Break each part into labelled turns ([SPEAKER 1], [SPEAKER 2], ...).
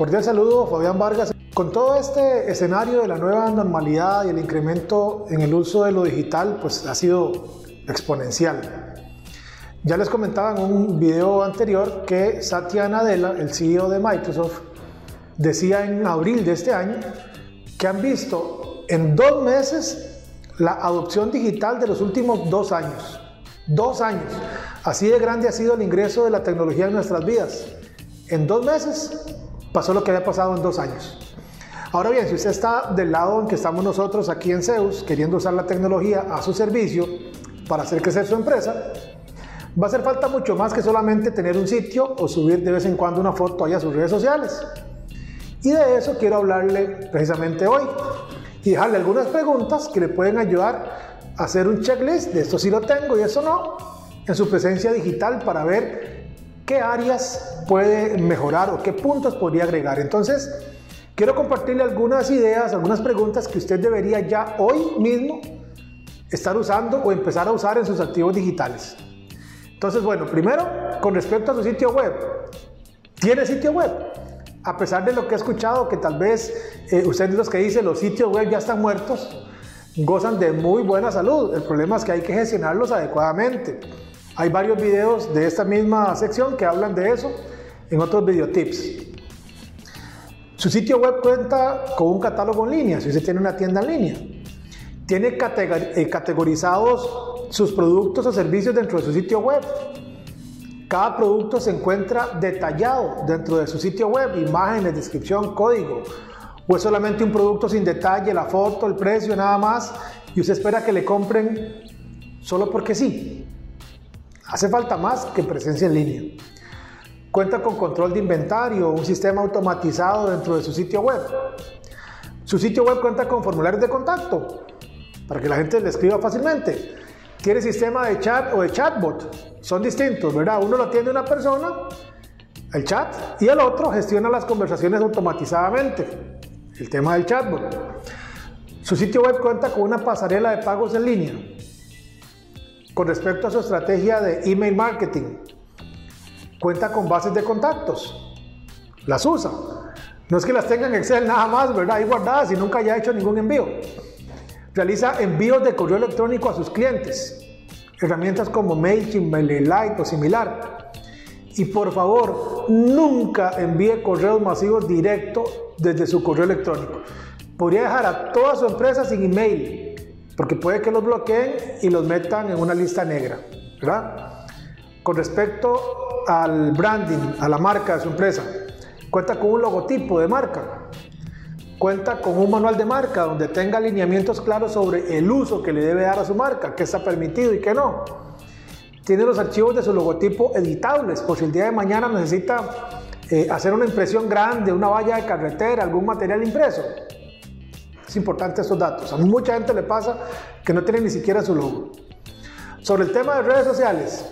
[SPEAKER 1] Cordial saludo, Fabián Vargas. Con todo este escenario de la nueva normalidad y el incremento en el uso de lo digital, pues ha sido exponencial. Ya les comentaba en un video anterior que Satya Nadella, el CEO de Microsoft, decía en abril de este año que han visto en dos meses la adopción digital de los últimos dos años. Dos años. Así de grande ha sido el ingreso de la tecnología en nuestras vidas. En dos meses pasó lo que había pasado en dos años. Ahora bien, si usted está del lado en que estamos nosotros aquí en Zeus, queriendo usar la tecnología a su servicio para hacer crecer su empresa, va a hacer falta mucho más que solamente tener un sitio o subir de vez en cuando una foto ahí a sus redes sociales. Y de eso quiero hablarle precisamente hoy y dejarle algunas preguntas que le pueden ayudar a hacer un checklist de esto sí lo tengo y eso no en su presencia digital para ver qué áreas puede mejorar o qué puntos podría agregar. Entonces, quiero compartirle algunas ideas, algunas preguntas que usted debería ya hoy mismo estar usando o empezar a usar en sus activos digitales. Entonces, bueno, primero, con respecto a su sitio web. ¿Tiene sitio web? A pesar de lo que he escuchado, que tal vez eh, usted es los que dice los sitios web ya están muertos, gozan de muy buena salud. El problema es que hay que gestionarlos adecuadamente. Hay varios videos de esta misma sección que hablan de eso en otros videotips. Su sitio web cuenta con un catálogo en línea, si usted tiene una tienda en línea. Tiene eh, categorizados sus productos o servicios dentro de su sitio web. Cada producto se encuentra detallado dentro de su sitio web, imágenes, descripción, código. O es solamente un producto sin detalle, la foto, el precio, nada más, y usted espera que le compren solo porque sí. Hace falta más que presencia en línea. Cuenta con control de inventario, un sistema automatizado dentro de su sitio web. Su sitio web cuenta con formularios de contacto para que la gente le escriba fácilmente. Tiene sistema de chat o de chatbot. Son distintos, ¿verdad? Uno lo atiende una persona, el chat, y el otro gestiona las conversaciones automatizadamente. El tema del chatbot. Su sitio web cuenta con una pasarela de pagos en línea con respecto a su estrategia de email marketing, cuenta con bases de contactos, las usa. No es que las tenga en Excel nada más, ¿verdad? Ahí guardadas y nunca haya hecho ningún envío. Realiza envíos de correo electrónico a sus clientes. Herramientas como MailChimp, MailerLite o similar. Y por favor, nunca envíe correos masivos directos desde su correo electrónico. Podría dejar a toda su empresa sin email porque puede que los bloqueen y los metan en una lista negra, ¿verdad? Con respecto al branding, a la marca de su empresa, cuenta con un logotipo de marca, cuenta con un manual de marca donde tenga alineamientos claros sobre el uso que le debe dar a su marca, qué está permitido y qué no. Tiene los archivos de su logotipo editables, por si el día de mañana necesita eh, hacer una impresión grande, una valla de carretera, algún material impreso es importante esos datos. A mucha gente le pasa que no tiene ni siquiera su logo. Sobre el tema de redes sociales,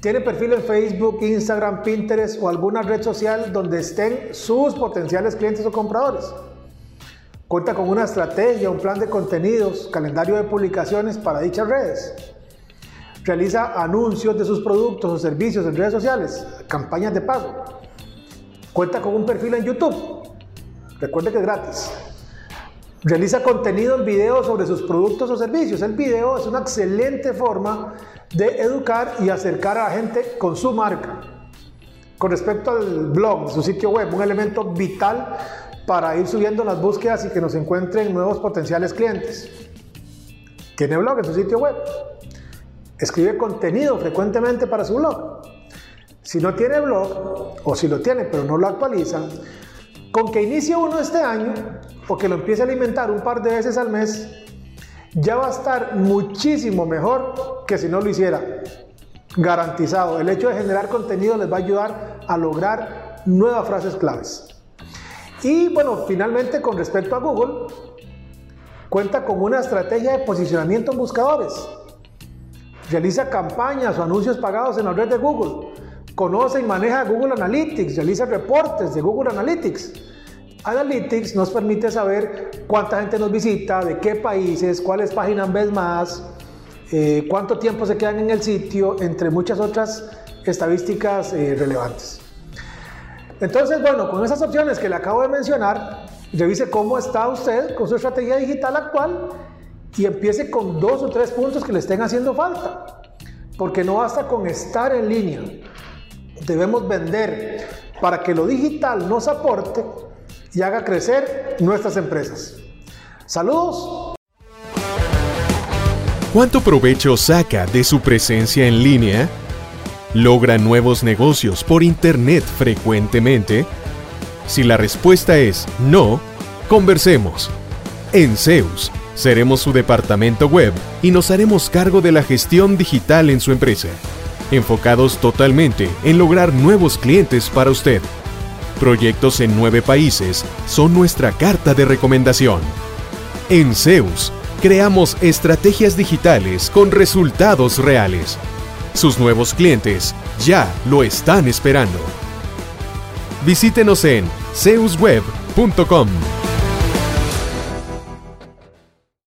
[SPEAKER 1] ¿tiene perfil en Facebook, Instagram, Pinterest o alguna red social donde estén sus potenciales clientes o compradores? Cuenta con una estrategia, un plan de contenidos, calendario de publicaciones para dichas redes. Realiza anuncios de sus productos o servicios en redes sociales, campañas de pago. Cuenta con un perfil en YouTube. Recuerde que es gratis. Realiza contenido en video sobre sus productos o servicios. El video es una excelente forma de educar y acercar a la gente con su marca. Con respecto al blog, su sitio web, un elemento vital para ir subiendo las búsquedas y que nos encuentren nuevos potenciales clientes. Tiene blog en su sitio web. Escribe contenido frecuentemente para su blog. Si no tiene blog, o si lo tiene pero no lo actualiza, con que inicie uno este año o que lo empiece a alimentar un par de veces al mes, ya va a estar muchísimo mejor que si no lo hiciera. Garantizado. El hecho de generar contenido les va a ayudar a lograr nuevas frases claves. Y bueno, finalmente con respecto a Google, cuenta con una estrategia de posicionamiento en buscadores. Realiza campañas o anuncios pagados en la red de Google. Conoce y maneja Google Analytics. Realiza reportes de Google Analytics. Analytics nos permite saber cuánta gente nos visita, de qué países, cuáles páginas ves más, eh, cuánto tiempo se quedan en el sitio, entre muchas otras estadísticas eh, relevantes. Entonces, bueno, con esas opciones que le acabo de mencionar, revise cómo está usted con su estrategia digital actual y empiece con dos o tres puntos que le estén haciendo falta. Porque no basta con estar en línea. Debemos vender para que lo digital nos aporte y haga crecer nuestras empresas. Saludos.
[SPEAKER 2] ¿Cuánto provecho saca de su presencia en línea? ¿Logra nuevos negocios por Internet frecuentemente? Si la respuesta es no, conversemos. En Zeus, seremos su departamento web y nos haremos cargo de la gestión digital en su empresa, enfocados totalmente en lograr nuevos clientes para usted. Proyectos en nueve países son nuestra carta de recomendación. En Zeus, creamos estrategias digitales con resultados reales sus nuevos clientes ya lo están esperando. Visítenos en zeusweb.com.